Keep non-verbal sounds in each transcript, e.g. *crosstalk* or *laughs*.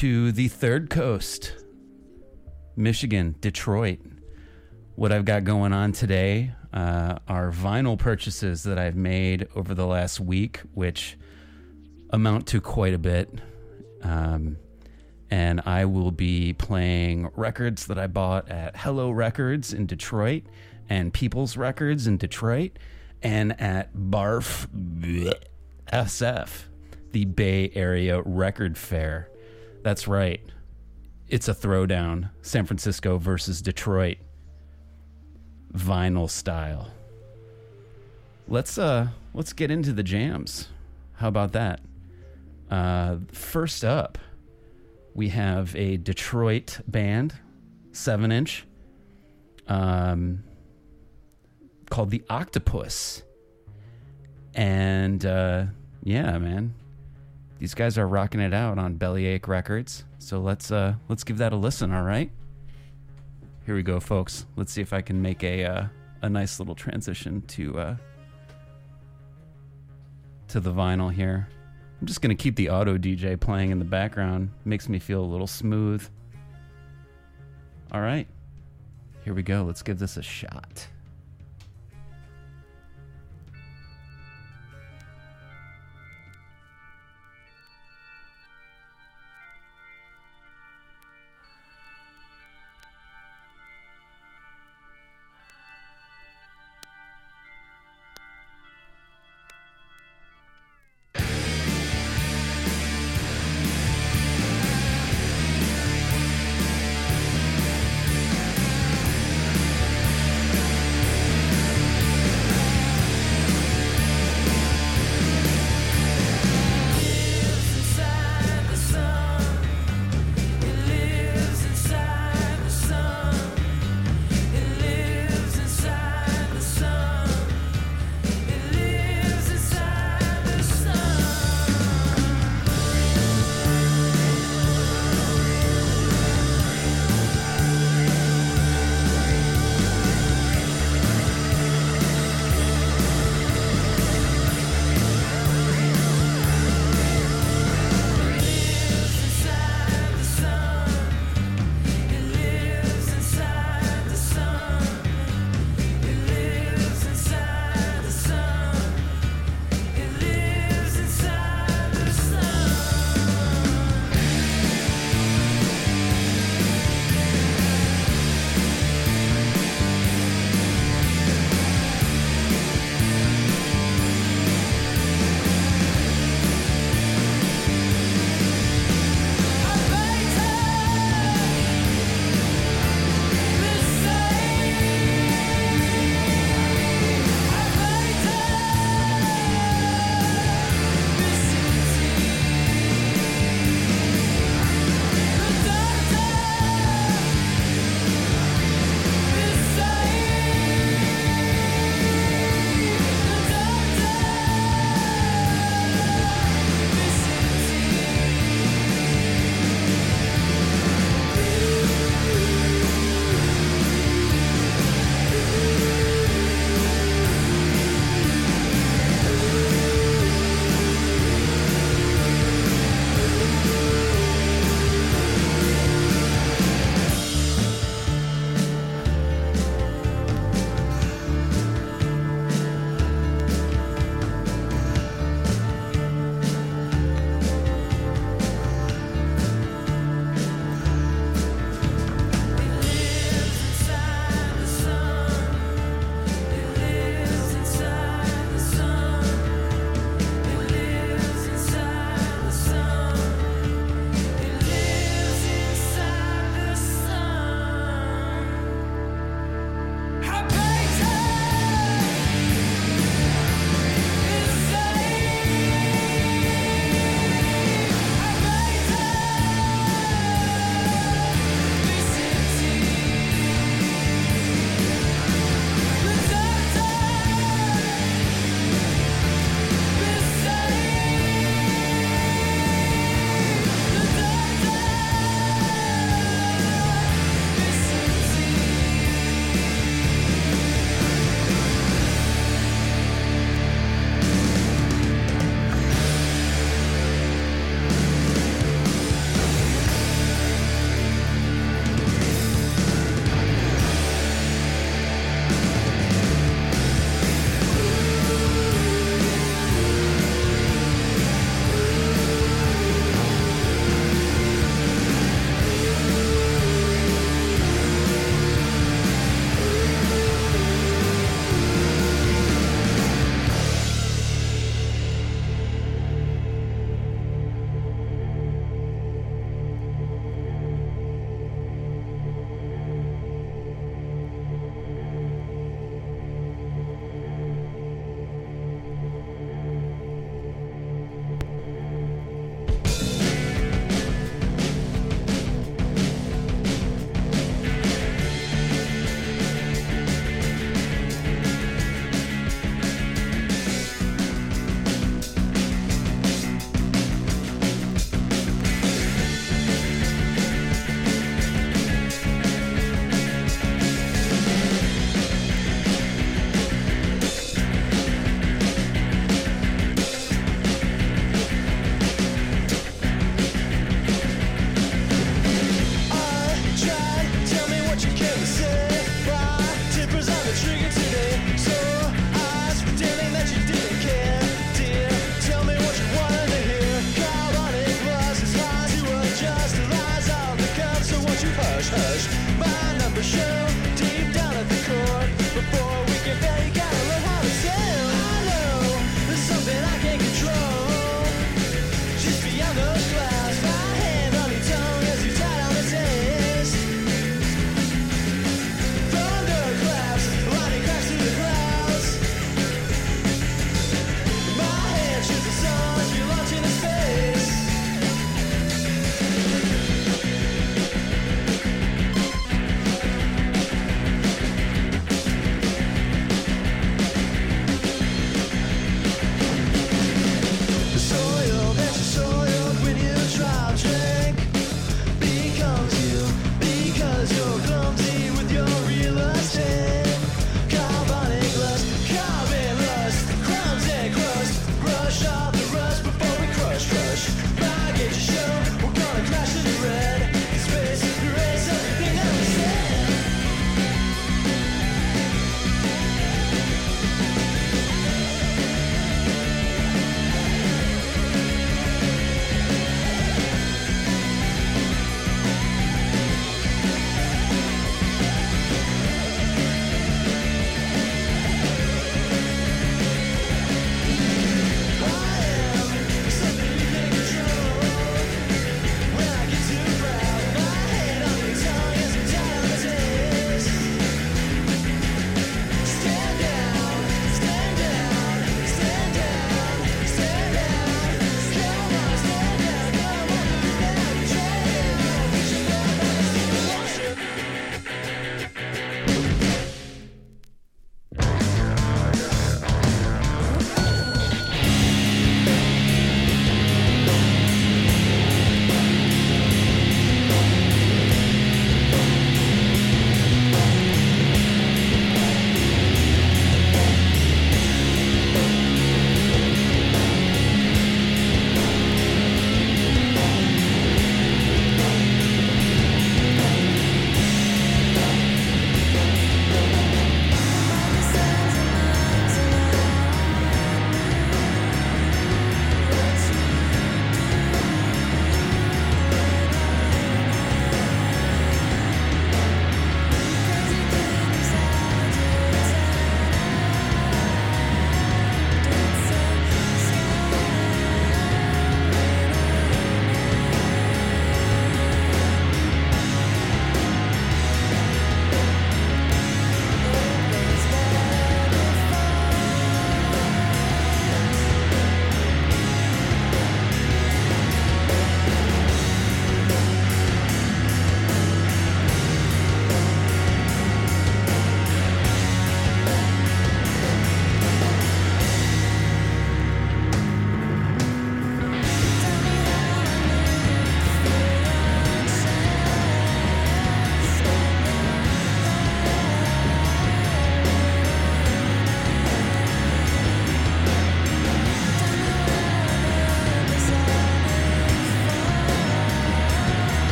to the third coast, Michigan, Detroit. What I've got going on today uh, are vinyl purchases that I've made over the last week, which amount to quite a bit. Um, and I will be playing records that I bought at Hello Records in Detroit and People's Records in Detroit and at Barf SF, the Bay Area Record Fair. That's right. It's a throwdown. San Francisco versus Detroit. Vinyl style. Let's uh let's get into the jams. How about that? Uh first up, we have a Detroit band, 7 inch. Um called The Octopus. And uh yeah, man these guys are rocking it out on Bellyache Records. So let's uh let's give that a listen, all right? Here we go, folks. Let's see if I can make a uh, a nice little transition to uh to the vinyl here. I'm just to keep the auto DJ playing in the background. Makes me feel a little smooth. All right. Here we go. Let's give this a shot.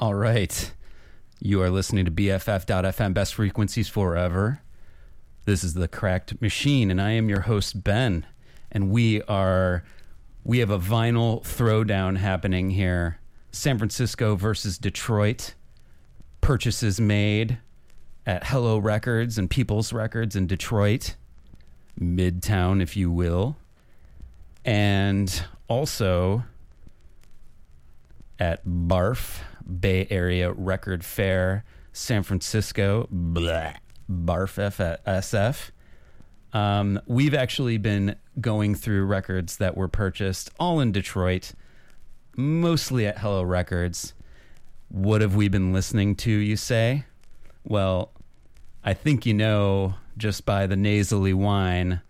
All right. You are listening to BFF.FM, best frequencies forever. This is the Cracked Machine, and I am your host, Ben. And we are, we have a vinyl throwdown happening here San Francisco versus Detroit. Purchases made at Hello Records and People's Records in Detroit, Midtown, if you will. And also at BARF, Bay Area Record Fair, San Francisco, blah, BARF SF. Um, we've actually been going through records that were purchased all in Detroit, mostly at Hello Records. What have we been listening to, you say? Well, I think you know just by the nasally whine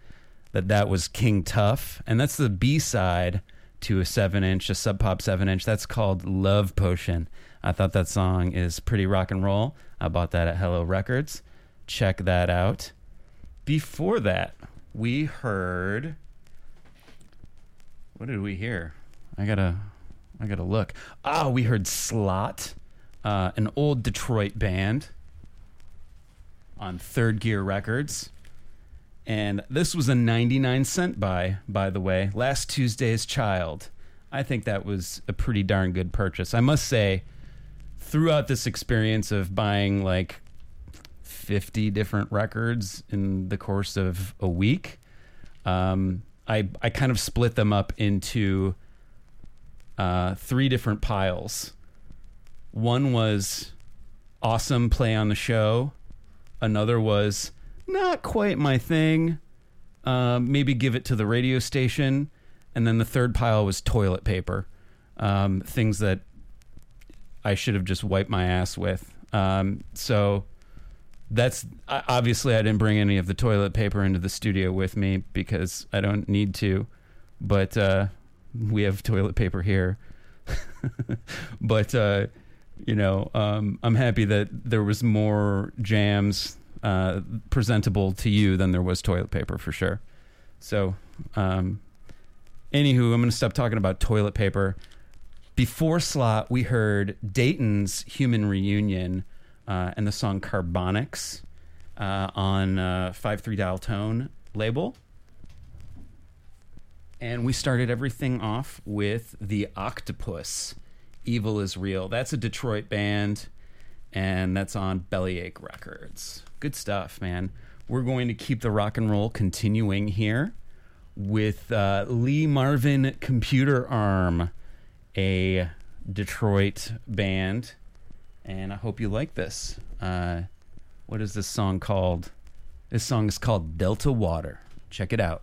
that that was King Tuff, and that's the B side to a seven inch, a Sub Pop seven inch. That's called Love Potion. I thought that song is pretty rock and roll. I bought that at Hello Records. Check that out. Before that, we heard. What did we hear? I gotta, I gotta look. Ah, we heard Slot, uh, an old Detroit band on Third Gear Records. And this was a 99 cent buy, by the way. Last Tuesday's Child. I think that was a pretty darn good purchase. I must say, throughout this experience of buying like 50 different records in the course of a week, um, I, I kind of split them up into uh, three different piles. One was awesome play on the show, another was not quite my thing. Um, maybe give it to the radio station. And then the third pile was toilet paper. Um, things that I should have just wiped my ass with. Um, so that's obviously I didn't bring any of the toilet paper into the studio with me because I don't need to. But uh, we have toilet paper here. *laughs* but uh, you know, um, I'm happy that there was more jams uh, presentable to you than there was toilet paper for sure. So, um, anywho, I'm going to stop talking about toilet paper. Before slot, we heard Dayton's Human Reunion uh, and the song Carbonics uh, on uh, 5 3 Dial Tone label. And we started everything off with The Octopus. Evil is Real. That's a Detroit band, and that's on Bellyache Records. Good stuff, man. We're going to keep the rock and roll continuing here with uh, Lee Marvin Computer Arm, a Detroit band. And I hope you like this. Uh, what is this song called? This song is called Delta Water. Check it out.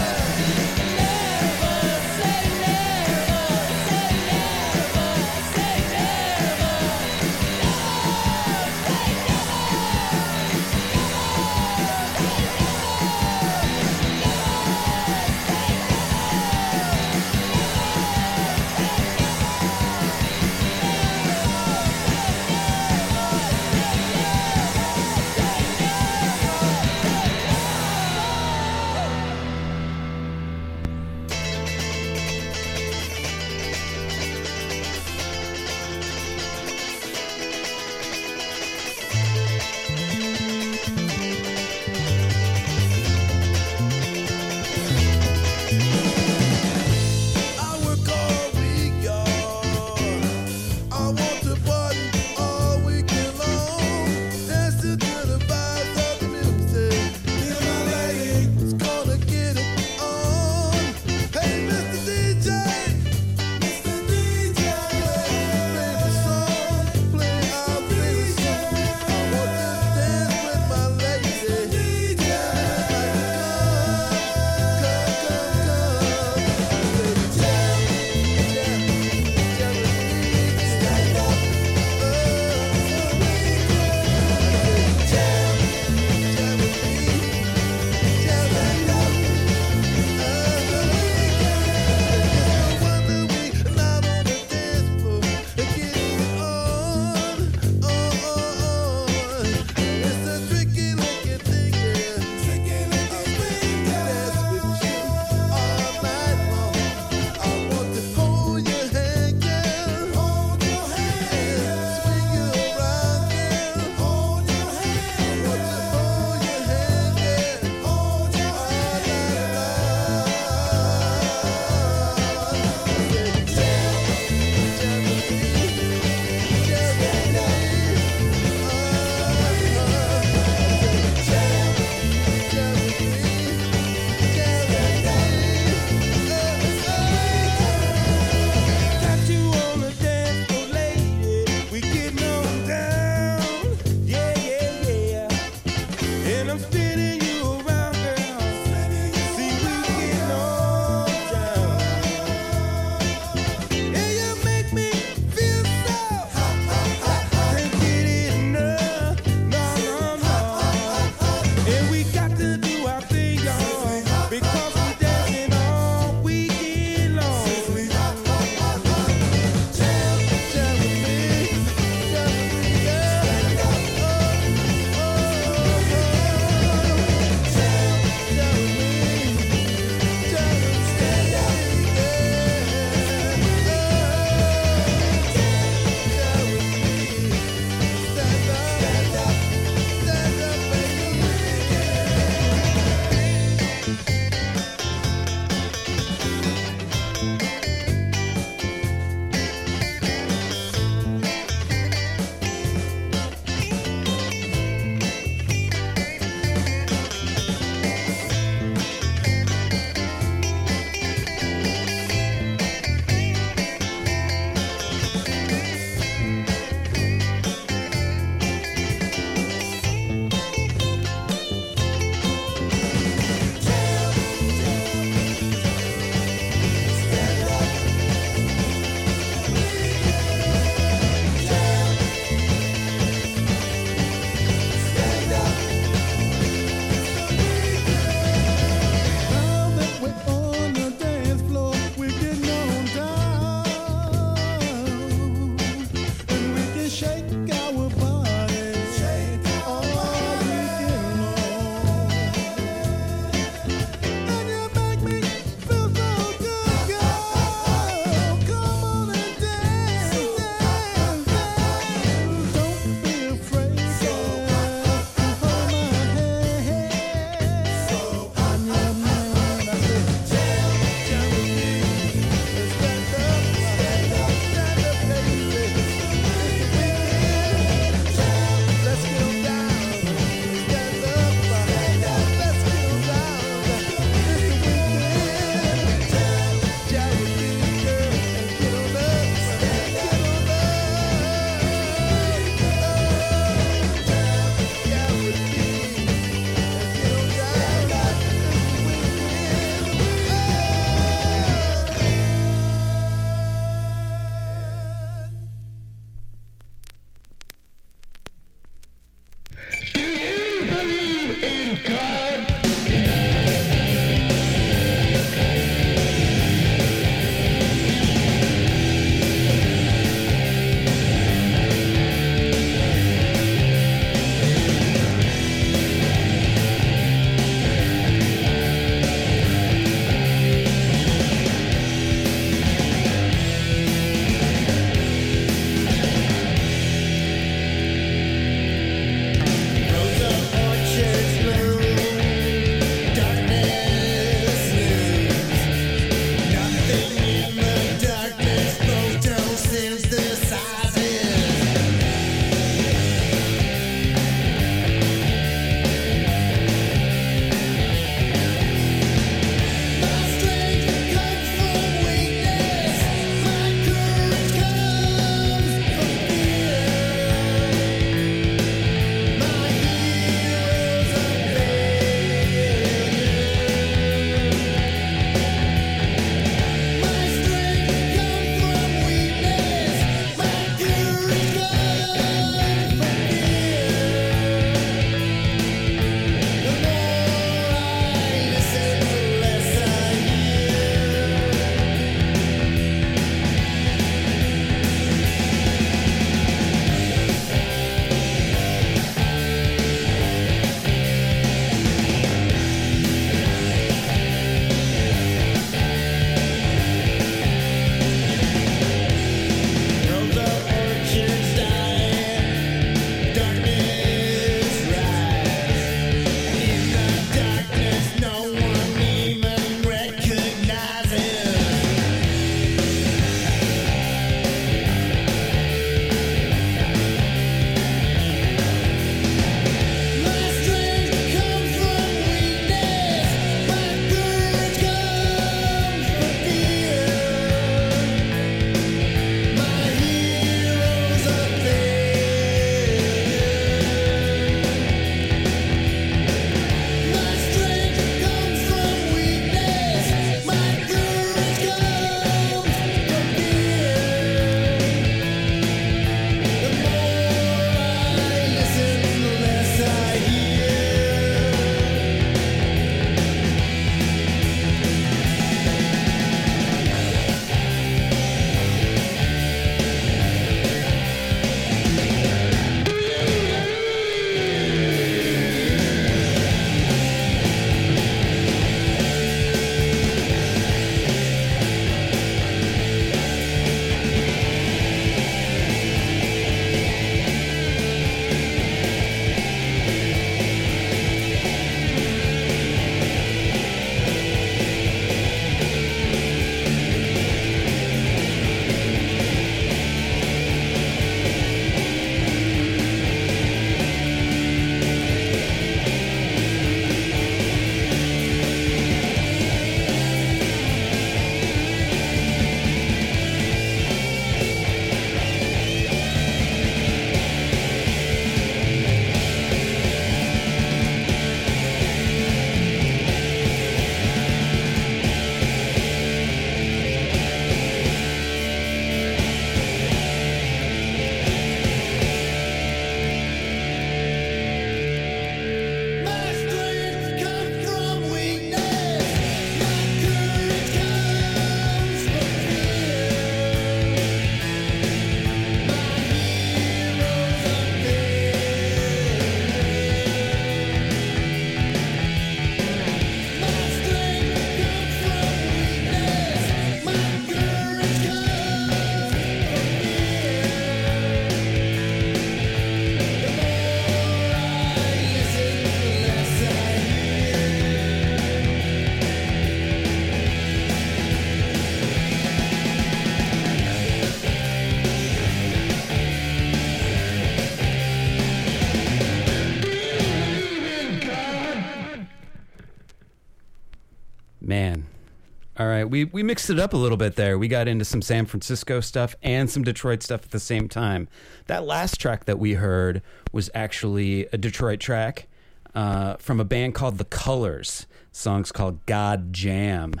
We we mixed it up a little bit there. We got into some San Francisco stuff and some Detroit stuff at the same time. That last track that we heard was actually a Detroit track uh, from a band called The Colors. The song's called Godd Jamm,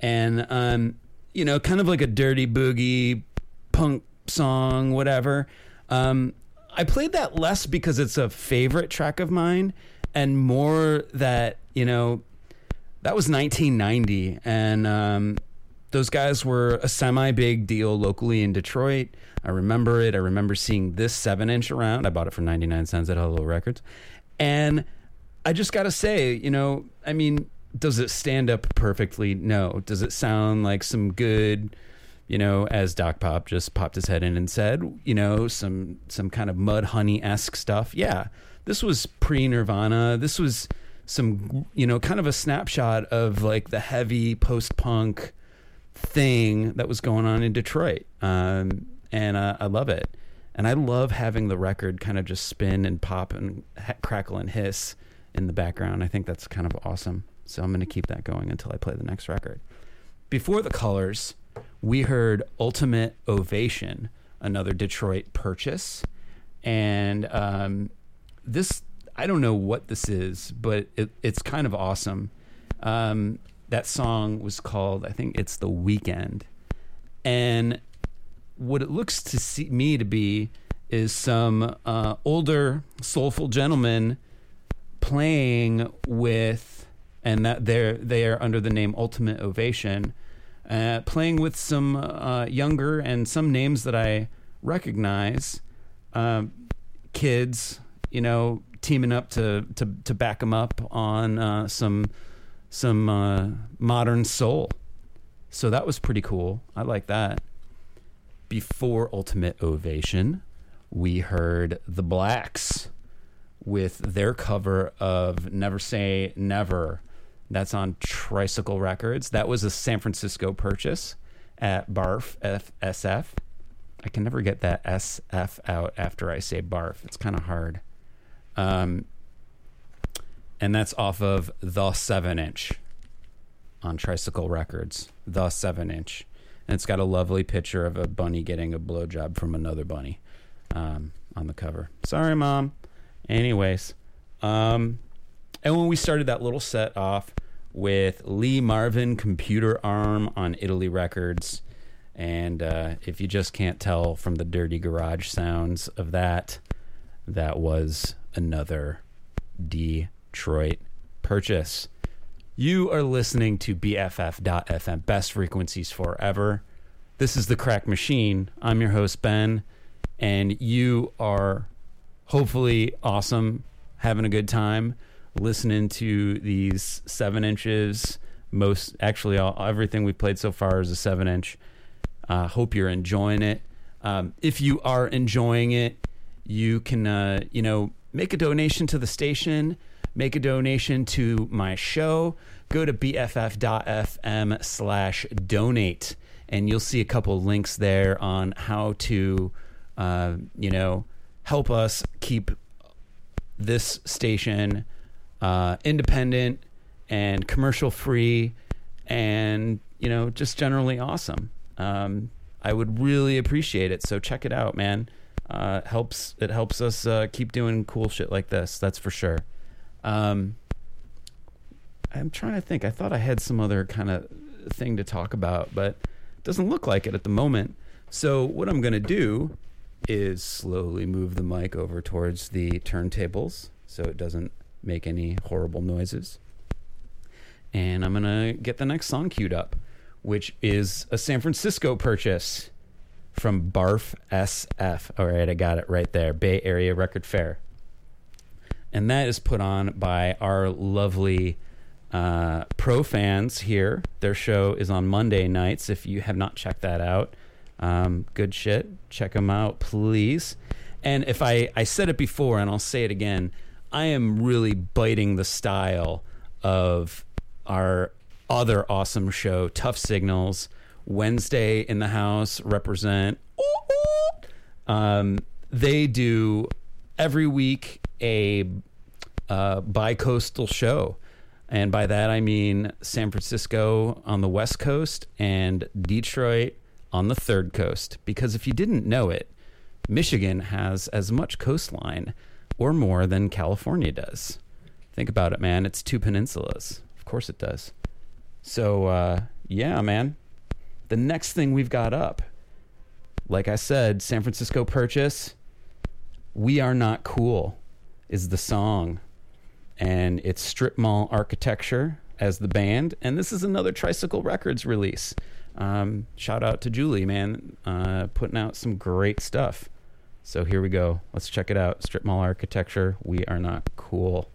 and um, you know, kind of like a dirty boogie punk song, whatever. Um, I played that less because it's a favorite track of mine, and more that you know that was 1990, and um, those guys were a semi big deal locally in Detroit. I remember it. I remember seeing this seven inch around. I bought it for 99 cents at Hello Records. And I just got to say, you know, I mean, does it stand up perfectly? No. Does it sound like some good, you know, as Doc Pop just popped his head in and said, you know, some some kind of Mudhoney esque stuff? Yeah. This was pre Nirvana. This was some you know kind of a snapshot of like the heavy post punk thing that was going on in Detroit, um, and uh, I love it. And I love having the record kind of just spin and pop and ha- crackle and hiss in the background. I think that's kind of awesome. So I'm going to keep that going until I play the next record. Before the colors, we heard Ultimate Ovation, another Detroit purchase. And um, this I don't know what this is, but it, it's kind of awesome. Um, that song was called, I think it's The Weekend. And what it looks to me to be is some uh, older, soulful gentlemen playing with, and that they're, they are under the name Ultimate Ovation, uh, playing with some uh, younger and some names that I recognize. Um, kids, you know, teaming up to to to back them up on uh, some some uh, modern soul. So that was pretty cool. I like that. Before Ultimate Ovation, we heard the Blacks with their cover of Never Say Never. That's on Tricycle Records. That was a San Francisco purchase at Barf FSF. I can never get that SF out after I say barf. It's kind of hard. Um, and that's off of the seven inch on Tricycle Records. The seven inch, and it's got a lovely picture of a bunny getting a blowjob from another bunny um, on the cover. Sorry, mom. Anyways, um, and when we started that little set off with Lee Marvin Computer Arm on Italy Records. And uh, if you just can't tell from the dirty garage sounds of that, that was another Detroit purchase. You are listening to BFF.FM, best frequencies forever. This is the Cracked Machine. I'm your host, Ben, and you are hopefully awesome, having a good time listening to these seven inches. Most actually, all, everything we've played so far is a seven inch. Uh, hope you're enjoying it. Um, if you are enjoying it, you can, uh, you know, make a donation to the station, make a donation to my show. Go to bff.fm slash donate, and you'll see a couple links there on how to, uh, you know, help us keep this station uh, independent and commercial free and, you know, just generally awesome. Um, I would really appreciate it. So check it out, man uh, helps it helps us uh, keep doing cool shit like this. That's for sure. Um, I'm trying to think. I thought I had some other kind of thing to talk about, but it doesn't look like it at the moment. So what I'm going to do is slowly move the mic over towards the turntables so it doesn't make any horrible noises. And I'm going to get the next song queued up, which is a San Francisco purchase from Barf SF. All right, I got it right there. Bay Area Record Fair. And that is put on by our lovely uh, pro fans here. Their show is on Monday nights. If you have not checked that out, um, good shit. Check them out, please. And if I, I said it before and I'll say it again, I am really biting the style of our other awesome show, Tough Signals. Wednesday in the house represent. Um, they do every week a uh, bi-coastal show, And by that, I mean San Francisco on the West Coast and Detroit on the third coast. Because if you didn't know it, Michigan has as much coastline or more than California does. Think about it, man. It's two peninsulas. Of course it does. So, uh, yeah, man. The next thing we've got up, like I said, San Francisco purchase, We Are Not Cool is the song. And it's Strip Mall Architecture as the band. And this is another Tricycle Records release. Um, shout out to Julie, man, uh, putting out some great stuff. So here we go. Let's check it out. Strip Mall Architecture. We are not cool.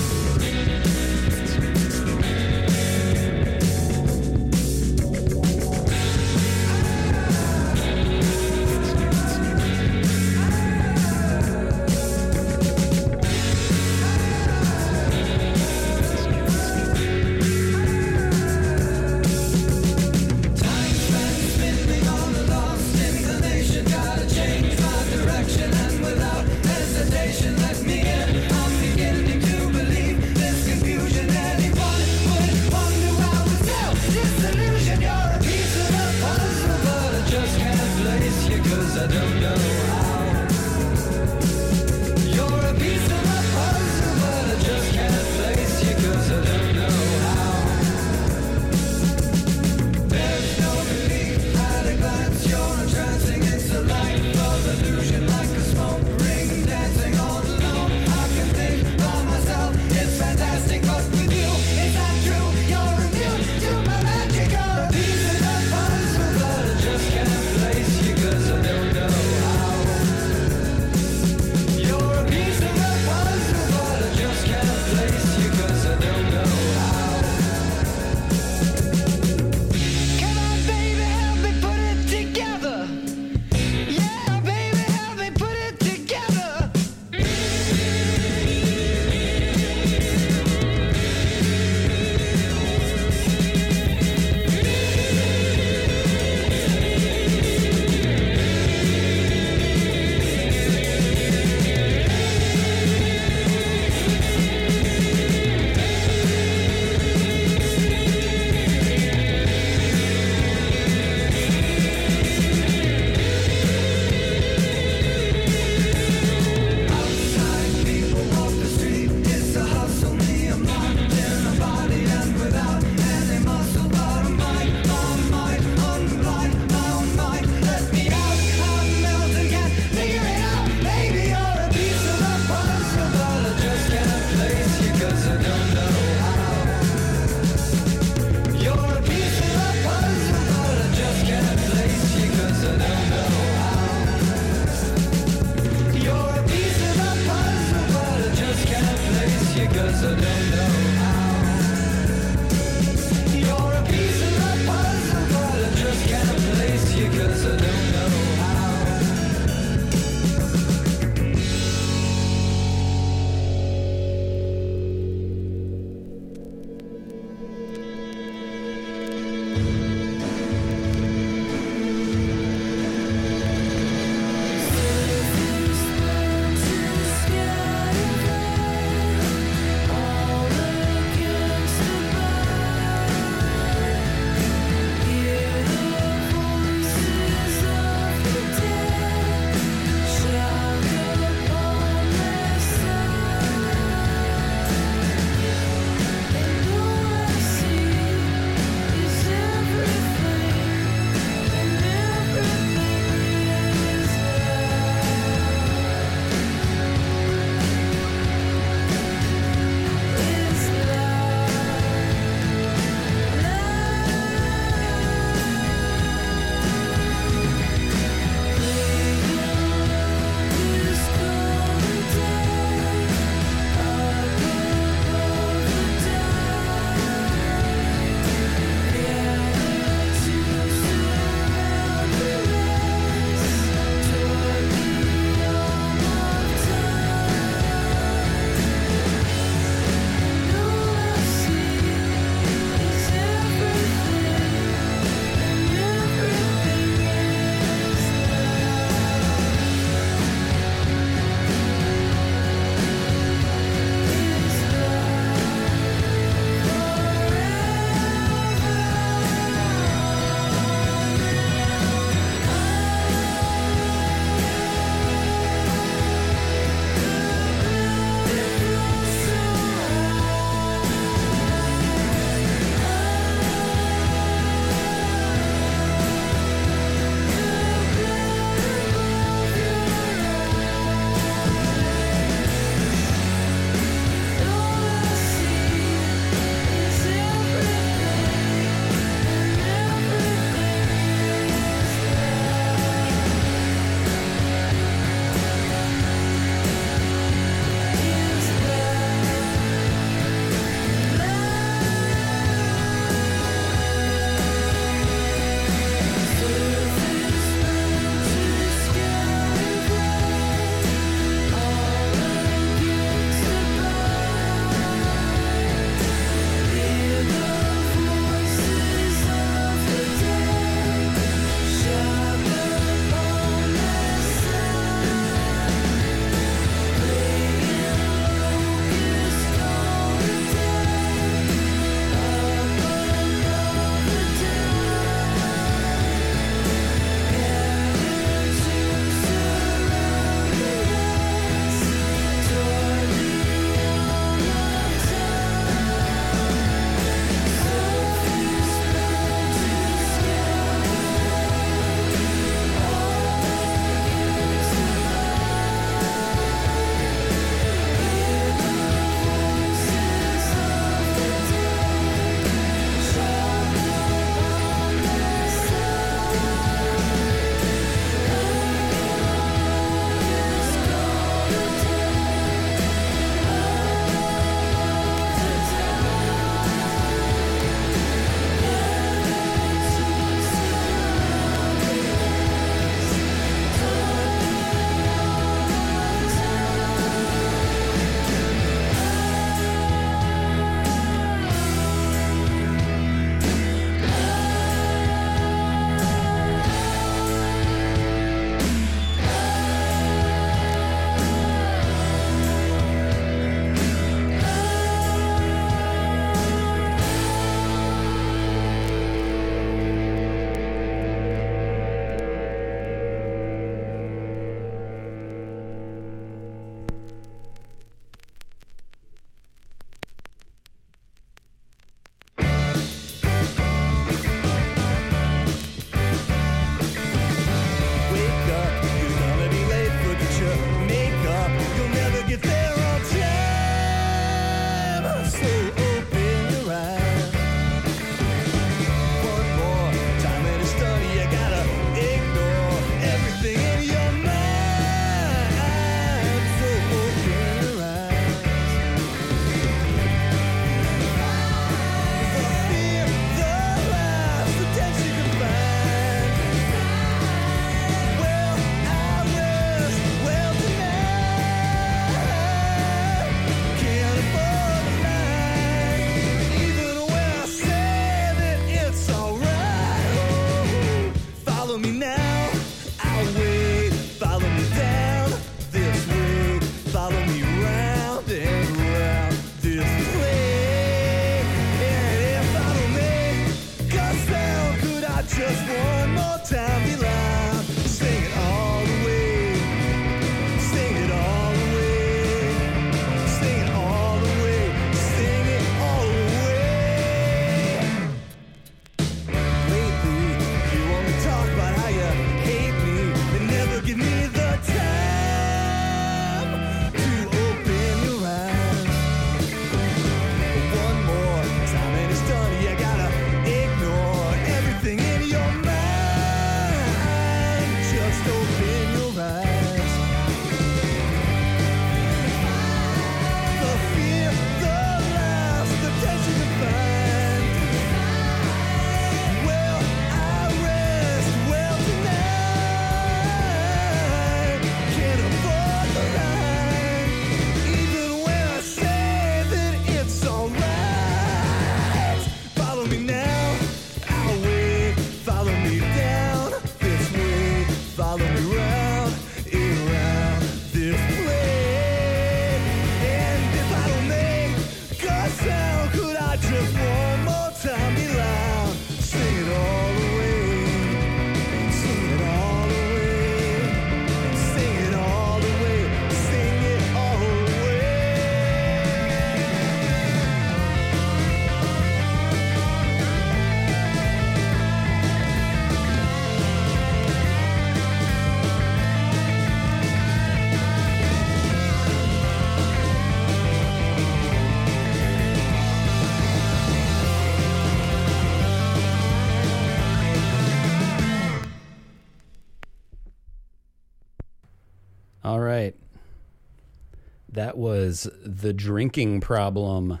That was The Drinking Problem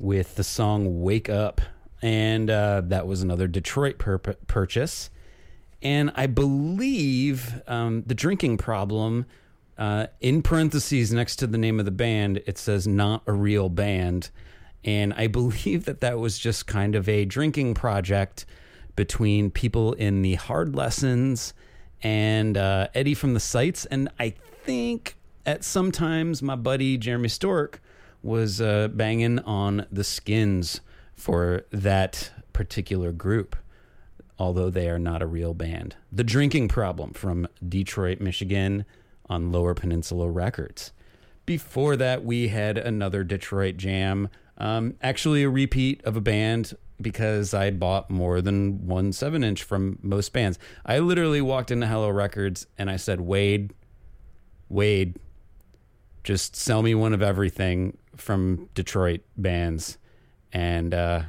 with the song Wake Up. And uh, that was another Detroit pur- purchase. And I believe um, The Drinking Problem, uh, in parentheses next to the name of the band, it says not a real band. And I believe that that was just kind of a drinking project between people in the hard lessons and uh, Eddie from the Sights. And I think at sometimes my buddy Jeremy Stork was uh, banging on the skins for that particular group, although they are not a real band. The Drinking Problem from Detroit, Michigan on Lower Peninsula Records. Before that, we had another Detroit jam, um, actually a repeat of a band because I bought more than one seven inch from most bands. I literally walked into Hello Records and I said, Wade, Wade, just sell me one of everything from Detroit bands, and uh,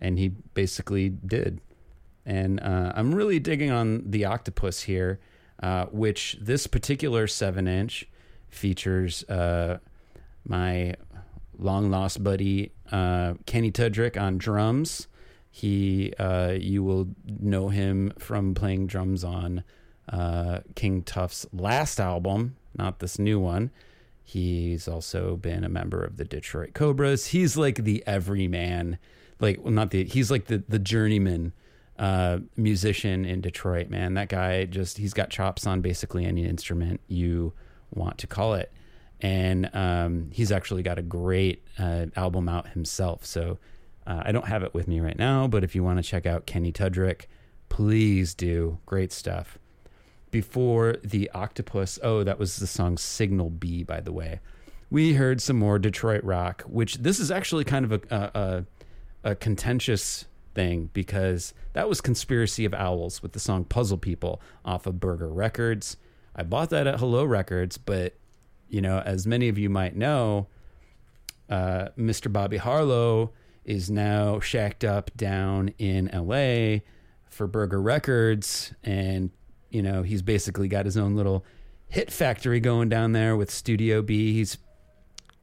and he basically did. And uh, I'm really digging on the Octopus here, uh, which this particular seven inch features uh, my long lost buddy uh, Kenny Tudrick on drums. He, uh, you will know him from playing drums on King Tuff's last album, not this new one. He's also been a member of the Detroit Cobras. He's like the everyman, like well, not the. He's like the the journeyman uh, musician in Detroit. Man, that guy just he's got chops on basically any instrument you want to call it and um, he's actually got a great uh, album out himself. So uh, I don't have it with me right now, but if you want to check out Kenny Tudrick, please do. Great stuff. Before the Octopus, oh, that was the song Signal B, by the way. We heard some more Detroit rock, which this is actually kind of a, a, a, contentious thing because that was Conspiracy of Owls with the song Puzzle People off of Burger Records. I bought that at Hello Records, but you know, as many of you might know, uh, Mr. Bobby Harlow is now shacked up down in LA for Burger Records. And, you know, he's basically got his own little hit factory going down there with Studio B. He's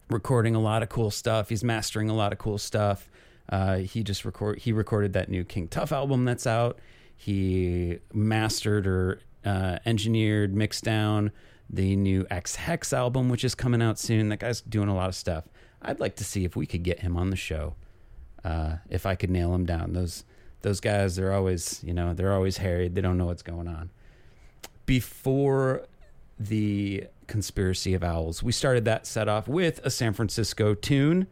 recording a lot of cool stuff, he's mastering a lot of cool stuff. Uh, he just record he recorded that new King Tuff album that's out. He mastered or uh, engineered, mixed down the new X Hex album, which is coming out soon. That guy's doing a lot of stuff. I'd like to see if we could get him on the show. Uh, if I could nail him down, those those guys, they're always you know they're always harried. They don't know what's going on. Before the conspiracy of owls, we started that set off with a San Francisco tune,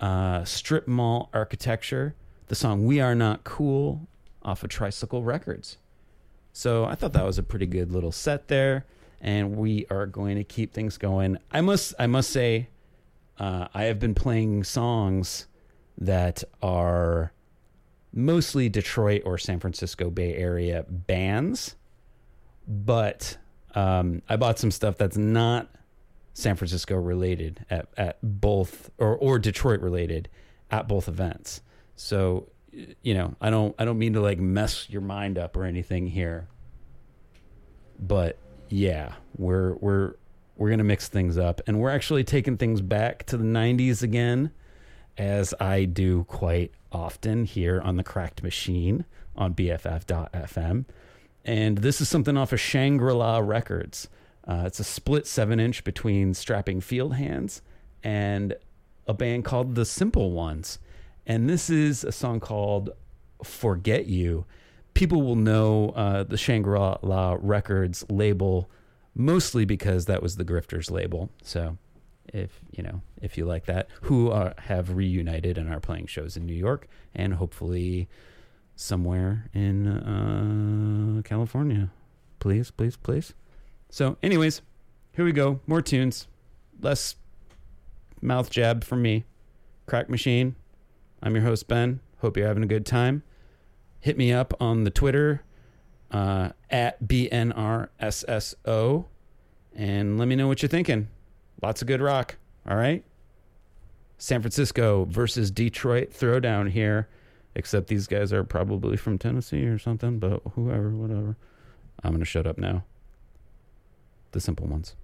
uh, Stripmall Architecture. The song "We Are Not Cool" off of Tricycle Records. So I thought that was a pretty good little set there and we are going to keep things going. I must I must say, uh, I have been playing songs that are mostly Detroit or San Francisco Bay Area bands, but um, I bought some stuff that's not San Francisco related at, at both or or Detroit related at both events. So you know, I don't I don't mean to like mess your mind up or anything here. But yeah, we're we're we're gonna mix things up, and we're actually taking things back to the '90s again, as I do quite often here on the Cracked Machine on BFF.FM. And this is something off of Shangri La Records. Uh, it's a split seven inch between Strapping Field Hands and a band called The Simple Ones. And this is a song called Forget You people will know uh, the Shangri La Records label mostly because that was the Grifters label. So, if you know, if you like that, who are, have reunited and are playing shows in New York and hopefully somewhere in uh, California, please, please, please. So, anyways, here we go. More tunes, less mouth jab from me. Crack Machine. I'm your host Ben. Hope you're having a good time. Hit me up on the Twitter uh, at BNRSSO and let me know what you're thinking. Lots of good rock. All right. San Francisco versus Detroit throwdown here, except these guys are probably from Tennessee or something, but whoever, whatever. I'm going to shut up now. The simple ones.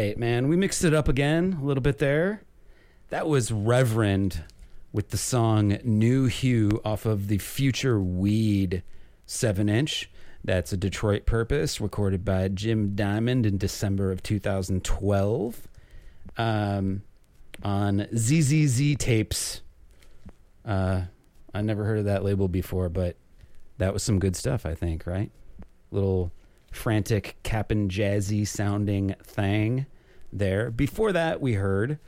Right, man. We mixed it up again a little bit there. That was Reverend with the song New Hue off of the Future Weed 7 inch. That's a Detroit Purpose recorded by Jim Diamond in December of 2012 um, on ZZZ Tapes. Uh, I never heard of that label before, but that was some good stuff, I think, right? Little frantic, Cap'n Jazzy sounding thing there. Before that, we heard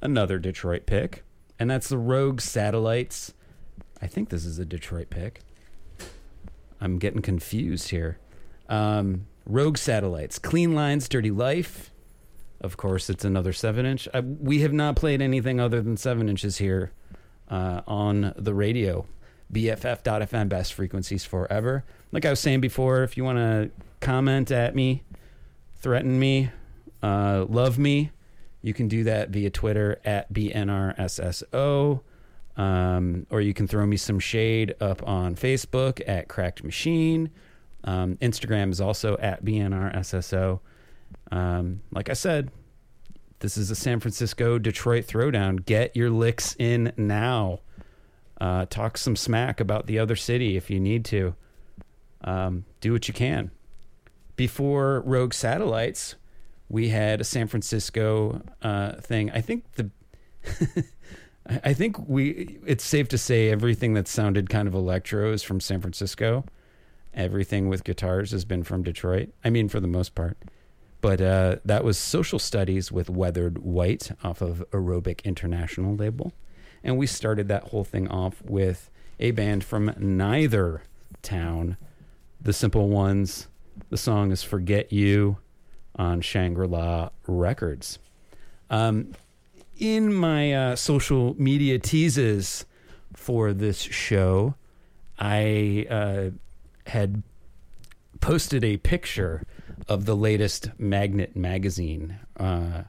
another Detroit pick, and that's the Rogue Satellites. I think this is a Detroit pick. I'm getting confused here. Um, Rogue Satellites, Clean Lines, Dirty Life. Of course, it's another seven inch. I, we have not played anything other than seven inches here uh, on the radio. BFF.FM, best frequencies forever. Like I was saying before, if you want to comment at me, threaten me, uh, love me, you can do that via Twitter at BNRSSO. Um, or you can throw me some shade up on Facebook at Cracked Machine. Um, Instagram is also at BNRSSO. Um, like I said, this is a San Francisco Detroit throwdown. Get your licks in now. Uh, talk some smack about the other city if you need to. Um, do what you can. Before Rogue Satellites, we had a San Francisco uh, thing. I think the. *laughs* I think we. It's safe to say everything that sounded kind of electro is from San Francisco. Everything with guitars has been from Detroit. I mean, for the most part. But uh, that was Social Studies with Weathered White off of Aerobic International label. And we started that whole thing off with a band from neither town, The Simple Ones. The song is Forget You on Shangri La Records. Um, in my uh, social media teases for this show, I uh, had posted a picture of the latest Magnet magazine, uh,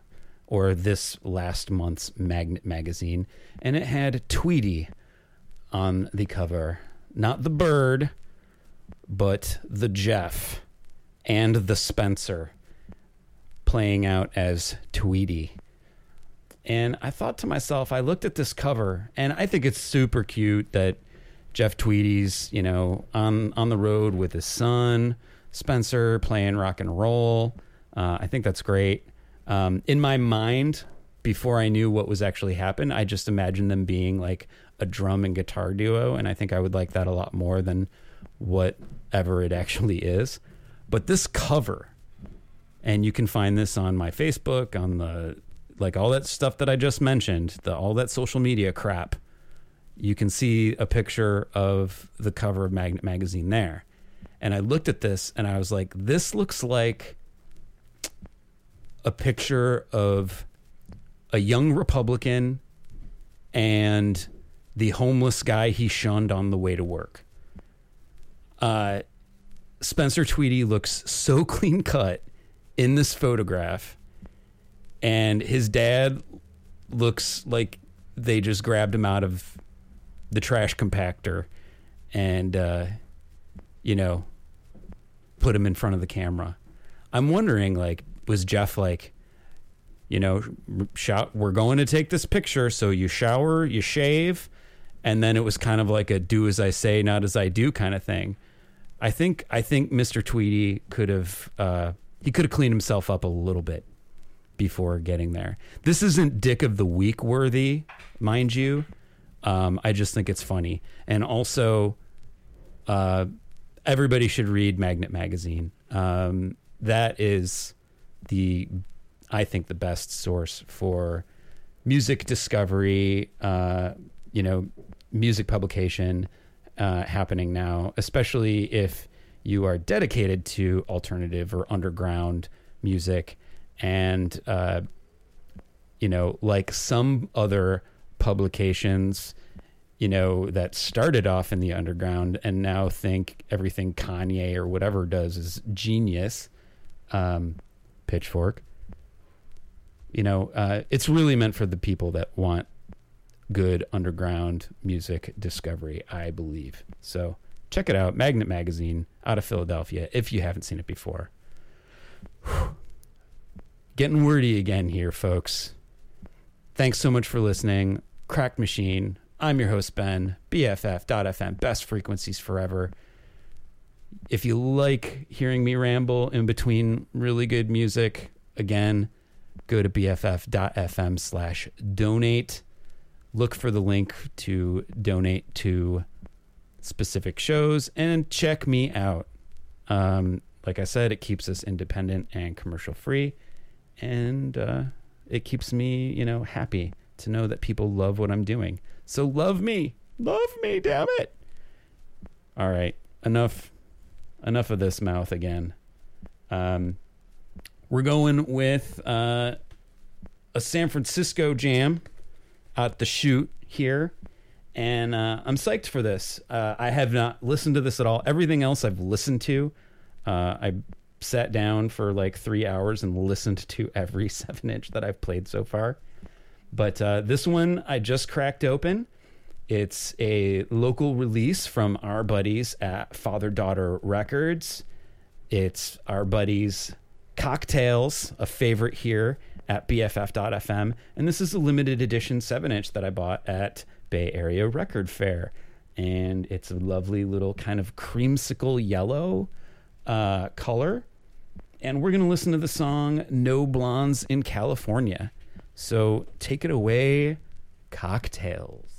or this last month's Magnet magazine, and it had Tweedy on the cover. Not the bird, but the Jeff and the Spencer playing out as Tweedy. And I thought to myself, I looked at this cover, and I think it's super cute that Jeff Tweedy's, you know, on on the road with his son Spencer playing rock and roll. Uh, I think that's great. Um, in my mind, before I knew what was actually happening, I just imagined them being like a drum and guitar duo, and I think I would like that a lot more than whatever it actually is. But this cover, and you can find this on my Facebook, on the like all that stuff that I just mentioned, the all that social media crap. You can see a picture of the cover of Magnet magazine there. And I looked at this and I was like, this looks like a picture of a young Republican and the homeless guy he shunned on the way to work. Uh, Spencer Tweedy looks so *laughs* clean cut in this photograph, and his dad looks like they just grabbed him out of the trash compactor and, uh, you know, put him in front of the camera. I'm wondering, like, was Jeff like, you know, shout, we're going to take this picture, so you shower, you shave, and then it was kind of like a do as I say, not as I do kind of thing. I think I think Mr. Tweedy could have uh, he could have cleaned himself up a little bit before getting there. This isn't Dick of the Week worthy, mind you. Um, I just think it's funny, and also, uh, everybody should read Magnet Magazine. Um, that is the, I think, the best source for music discovery. Uh, you know, music publication uh, happening now, especially if you are dedicated to alternative or underground music, and uh, you know, like some other publications you know, that started off in the underground and now think everything Kanye or whatever does is genius. Um, pitchfork. You know, uh, it's really meant for the people that want good underground music discovery, I believe. So check it out. Magnet Magazine out of Philadelphia if you haven't seen it before. getting wordy again here, folks. Thanks so much for listening. Cracked Machine. I'm your host, Ben, BFF.FM, best frequencies forever. If you like hearing me ramble in between really good music, again, go to BFF.FM slash donate. Look for the link to donate to specific shows and check me out. Um, like I said, it keeps us independent and commercial free, and uh, it keeps me, you know, happy to know that people love what I'm doing. So love me, love me, damn it. All right, enough, enough of this mouth again. Um, we're going with uh, a San Francisco jam at the shoot here and uh, I'm psyched for this. Uh, I have not listened to this at all. Everything else I've listened to. Uh, I sat down for like three hours and listened to every *laughs* seven inch that I've played so far. But uh, this one I just cracked open. It's a local release from our buddies at Father Daughter Records. It's our buddies Cocktails, a favorite here at BFF.FM. And this is a limited edition 7 inch that I bought at Bay Area Record Fair. And it's a lovely little kind of creamsicle yellow uh, color. And we're going to listen to the song No Blondes in California. So take it away, Cocktails.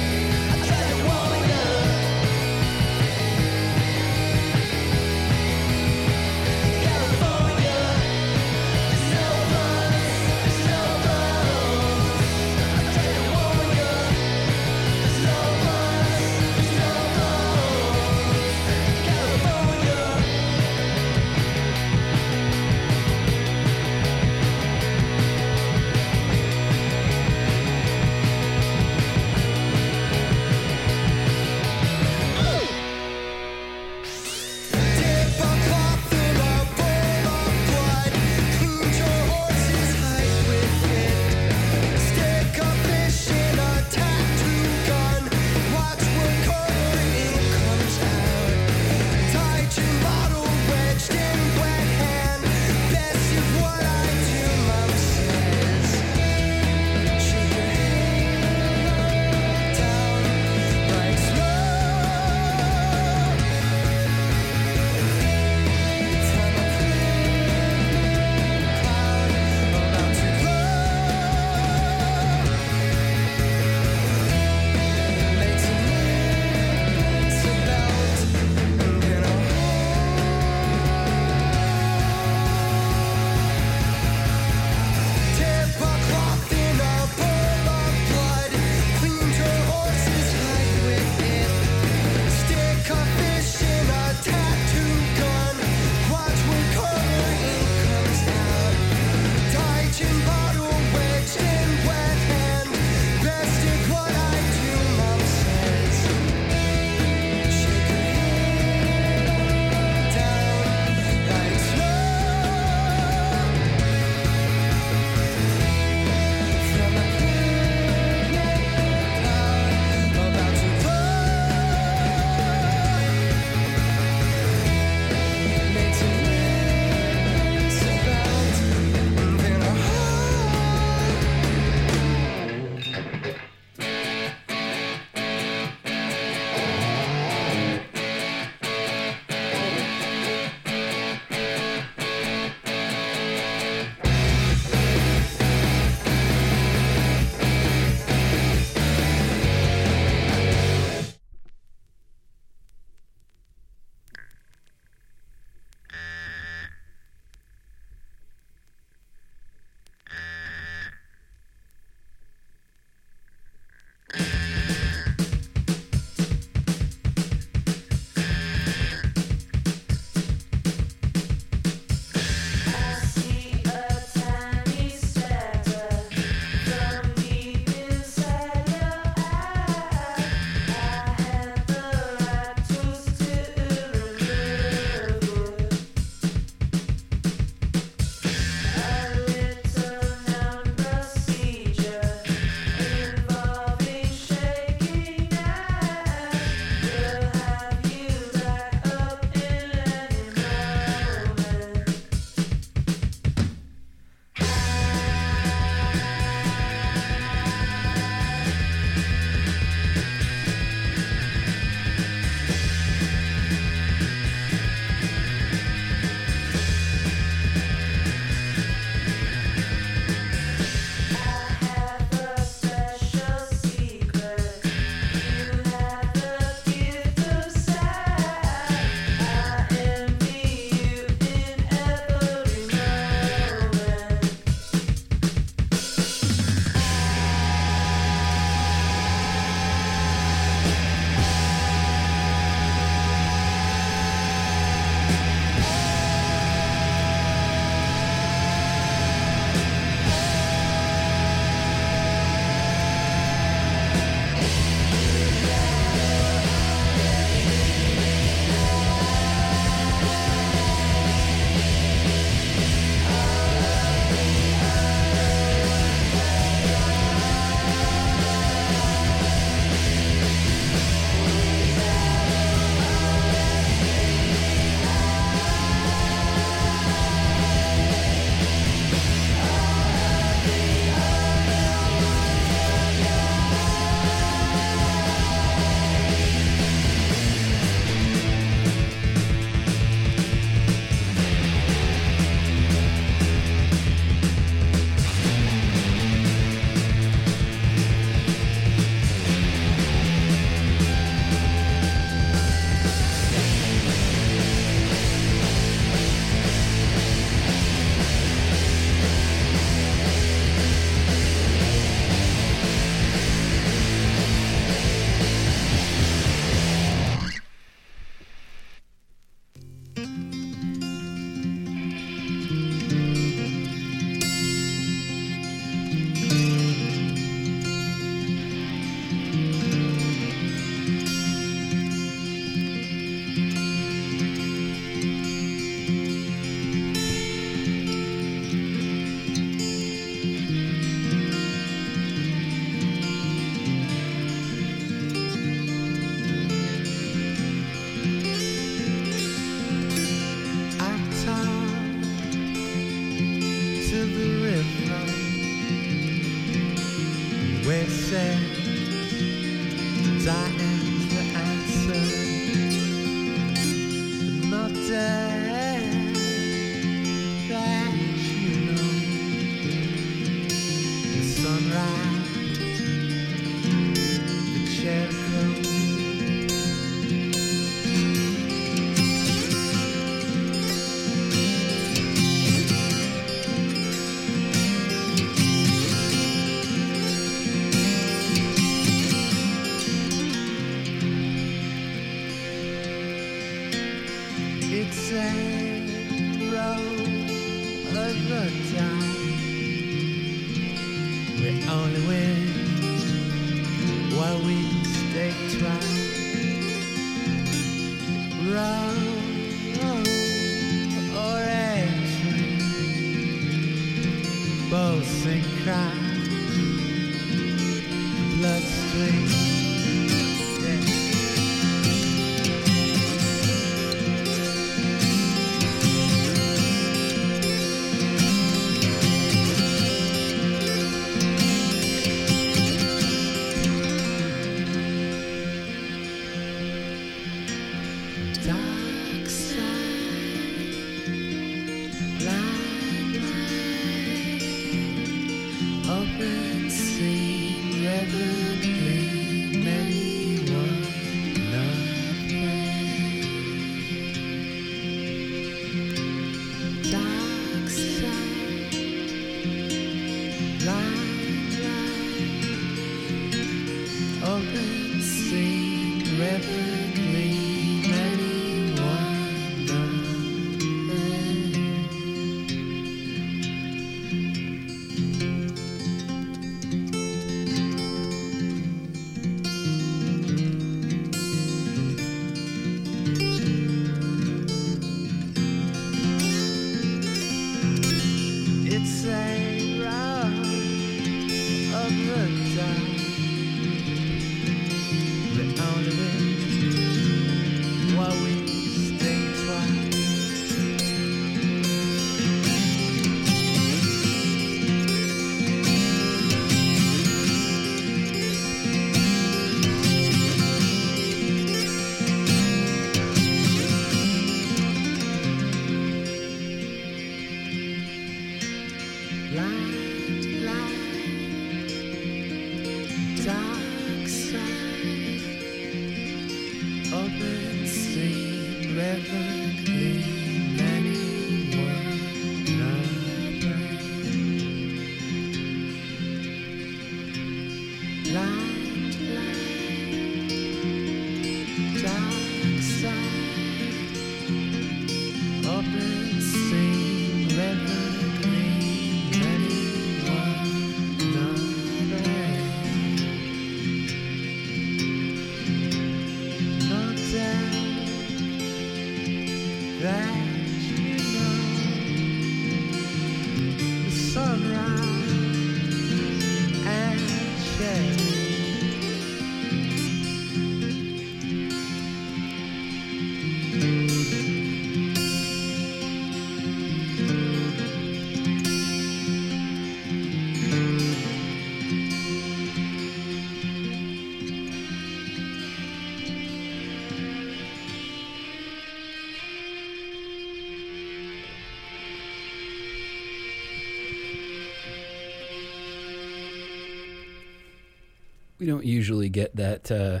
We don't usually get that uh,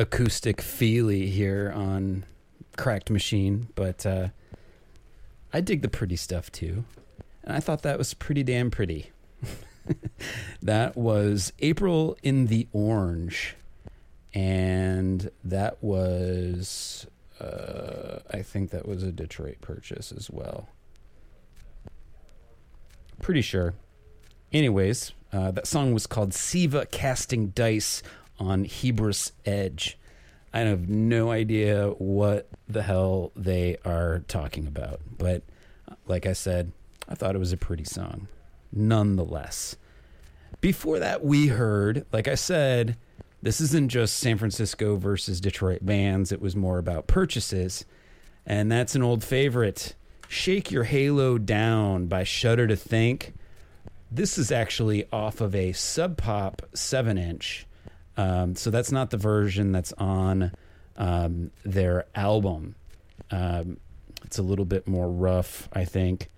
acoustic feely here on Cracked Machine, but uh, I dig the pretty stuff too. And I thought that was pretty damn pretty. *laughs* that was April in the Orange. And that was, uh, I think that was a Detroit purchase as well. Pretty sure. Anyways, uh, that song was called Siva Casting Dice on Hebrus Edge. I have no idea what the hell they are talking about, but uh, like I said, I thought it was a pretty song nonetheless. Before that, we heard, like I said, this isn't just San Francisco versus Detroit bands, it was more about purchases. And that's an old favorite Shake Your Halo Down by Shudder to Think. This is actually off of a Sub Pop 7 inch. Um, so that's not the version that's on um, their album. Um, it's a little bit more rough, I think.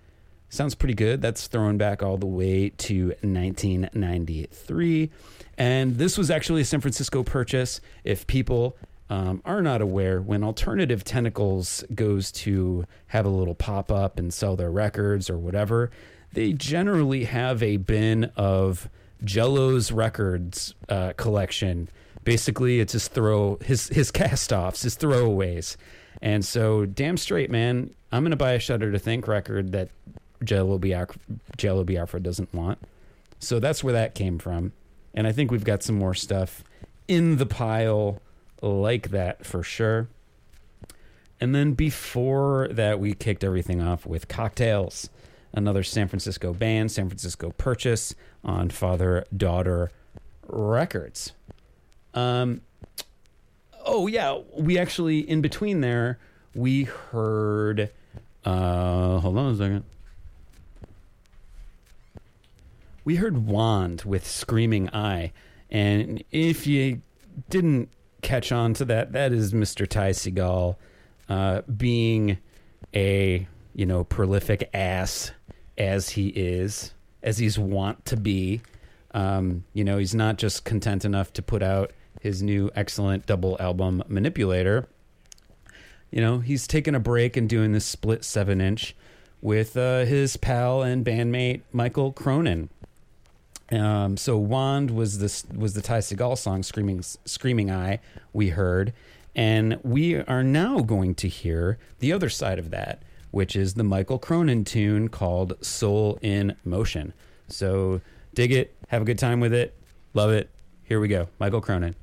Sounds pretty good. That's thrown back all the way to 1993. And this was actually a San Francisco purchase. If people um, are not aware, when Alternative Tentacles goes to have a little pop up and sell their records or whatever, they generally have a bin of Jello's records uh, collection. Basically, it's his throw his his cast offs, his throwaways. And so, damn straight, man, I'm gonna buy a Shudder to Think record that Jello Biafra, Jello Biafra doesn't want. So that's where that came from. And I think we've got some more stuff in the pile like that for sure. And then before that, we kicked everything off with Cocktails, another San Francisco band, San Francisco purchase on Father Daughter Records. Um, oh, yeah, we actually, in between there, we heard. Uh, hold on a second. We heard Wand with Screaming Eye. And if you didn't catch on to that, that is Mr. Ty Segall uh, being a, you know, prolific ass as he is, as he's wont to be. Um, you know, he's not just content enough to put out his new excellent double album, Manipulator. You know, he's taking a break and doing this split seven inch with uh, his pal and bandmate Mikal Cronin. Um, so Wand was this was the Ty Segall song "Screaming Screaming Eye" we heard, and we are now going to hear the other side of that, which is the Mikal Cronin tune called "Soul in Motion." So dig it, have a good time with it, love it. Here we go, Mikal Cronin.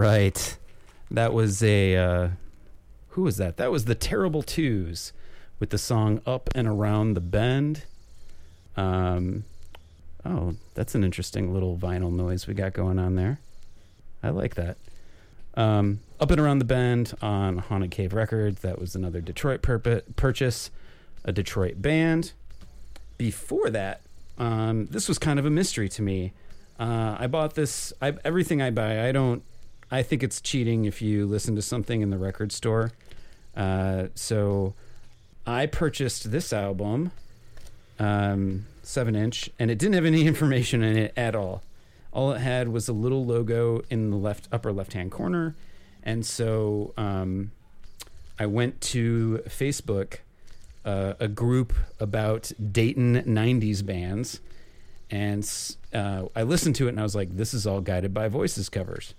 Right. That was a uh, who was that? That was the Terrible Twos with the song Up and Around the Bend. Um oh, that's an interesting little vinyl noise we got going on there. I like that. Um, Up and Around the Bend on Haunted Cave Records. That was another Detroit purpo- purchase, a Detroit band. Before that, um, this was kind of a mystery to me. Uh, I bought this. I, everything I buy, I don't. I think it's cheating if you listen to something in the record store. Uh, so, I purchased this album, um, seven inch, and it didn't have any *laughs* information in it at all. All it had was a little logo in the left upper left hand corner, and so um, I went to Facebook, uh, a group about Dayton '90s bands, and uh, I listened to it and I was like, "This is all guided by voices covers."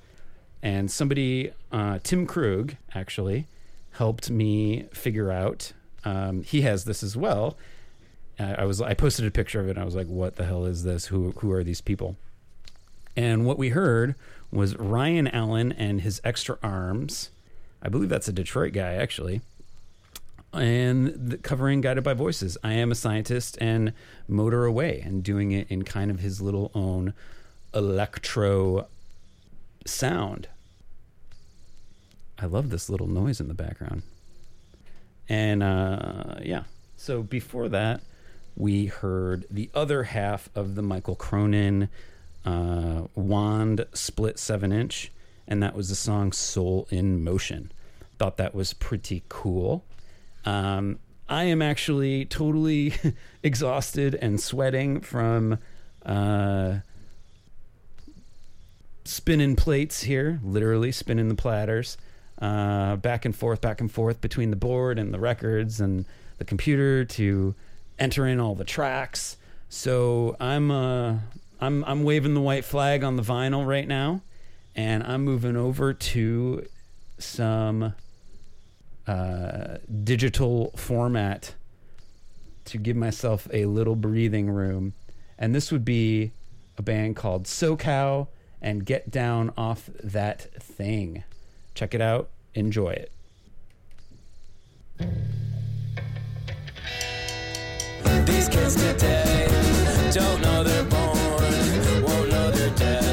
And somebody, uh, Tim Krug, actually helped me figure out. Um, he has this as well. Uh, I was I posted a picture of it. and I was like, "What the hell is this? Who who are these people?" And what we heard was Ryan Allen and his extra arms. I believe that's a Detroit guy, actually. And the covering Guided by Voices. I am a scientist and motor away and doing it in kind of his little own electro sound. I love this little noise in the background. And uh, yeah, so before that, we heard the other half of the Mikal Cronin uh, Wand split seven inch, and that was the song Soul in Motion. Thought that was pretty cool. Um, I am actually totally *laughs* exhausted and sweating from uh, spinning plates here, literally spinning the platters, uh, back and forth, back and forth between the board and the records and the computer to enter in all the tracks. So I'm uh, I'm I'm waving the white flag on the vinyl right now, and I'm moving over to some uh, digital format to give myself a little breathing room, and this would be a band called So Cow and Get Down Off That Thing. Check it out. Enjoy it. These kids today don't know they're born, won't know they're dead.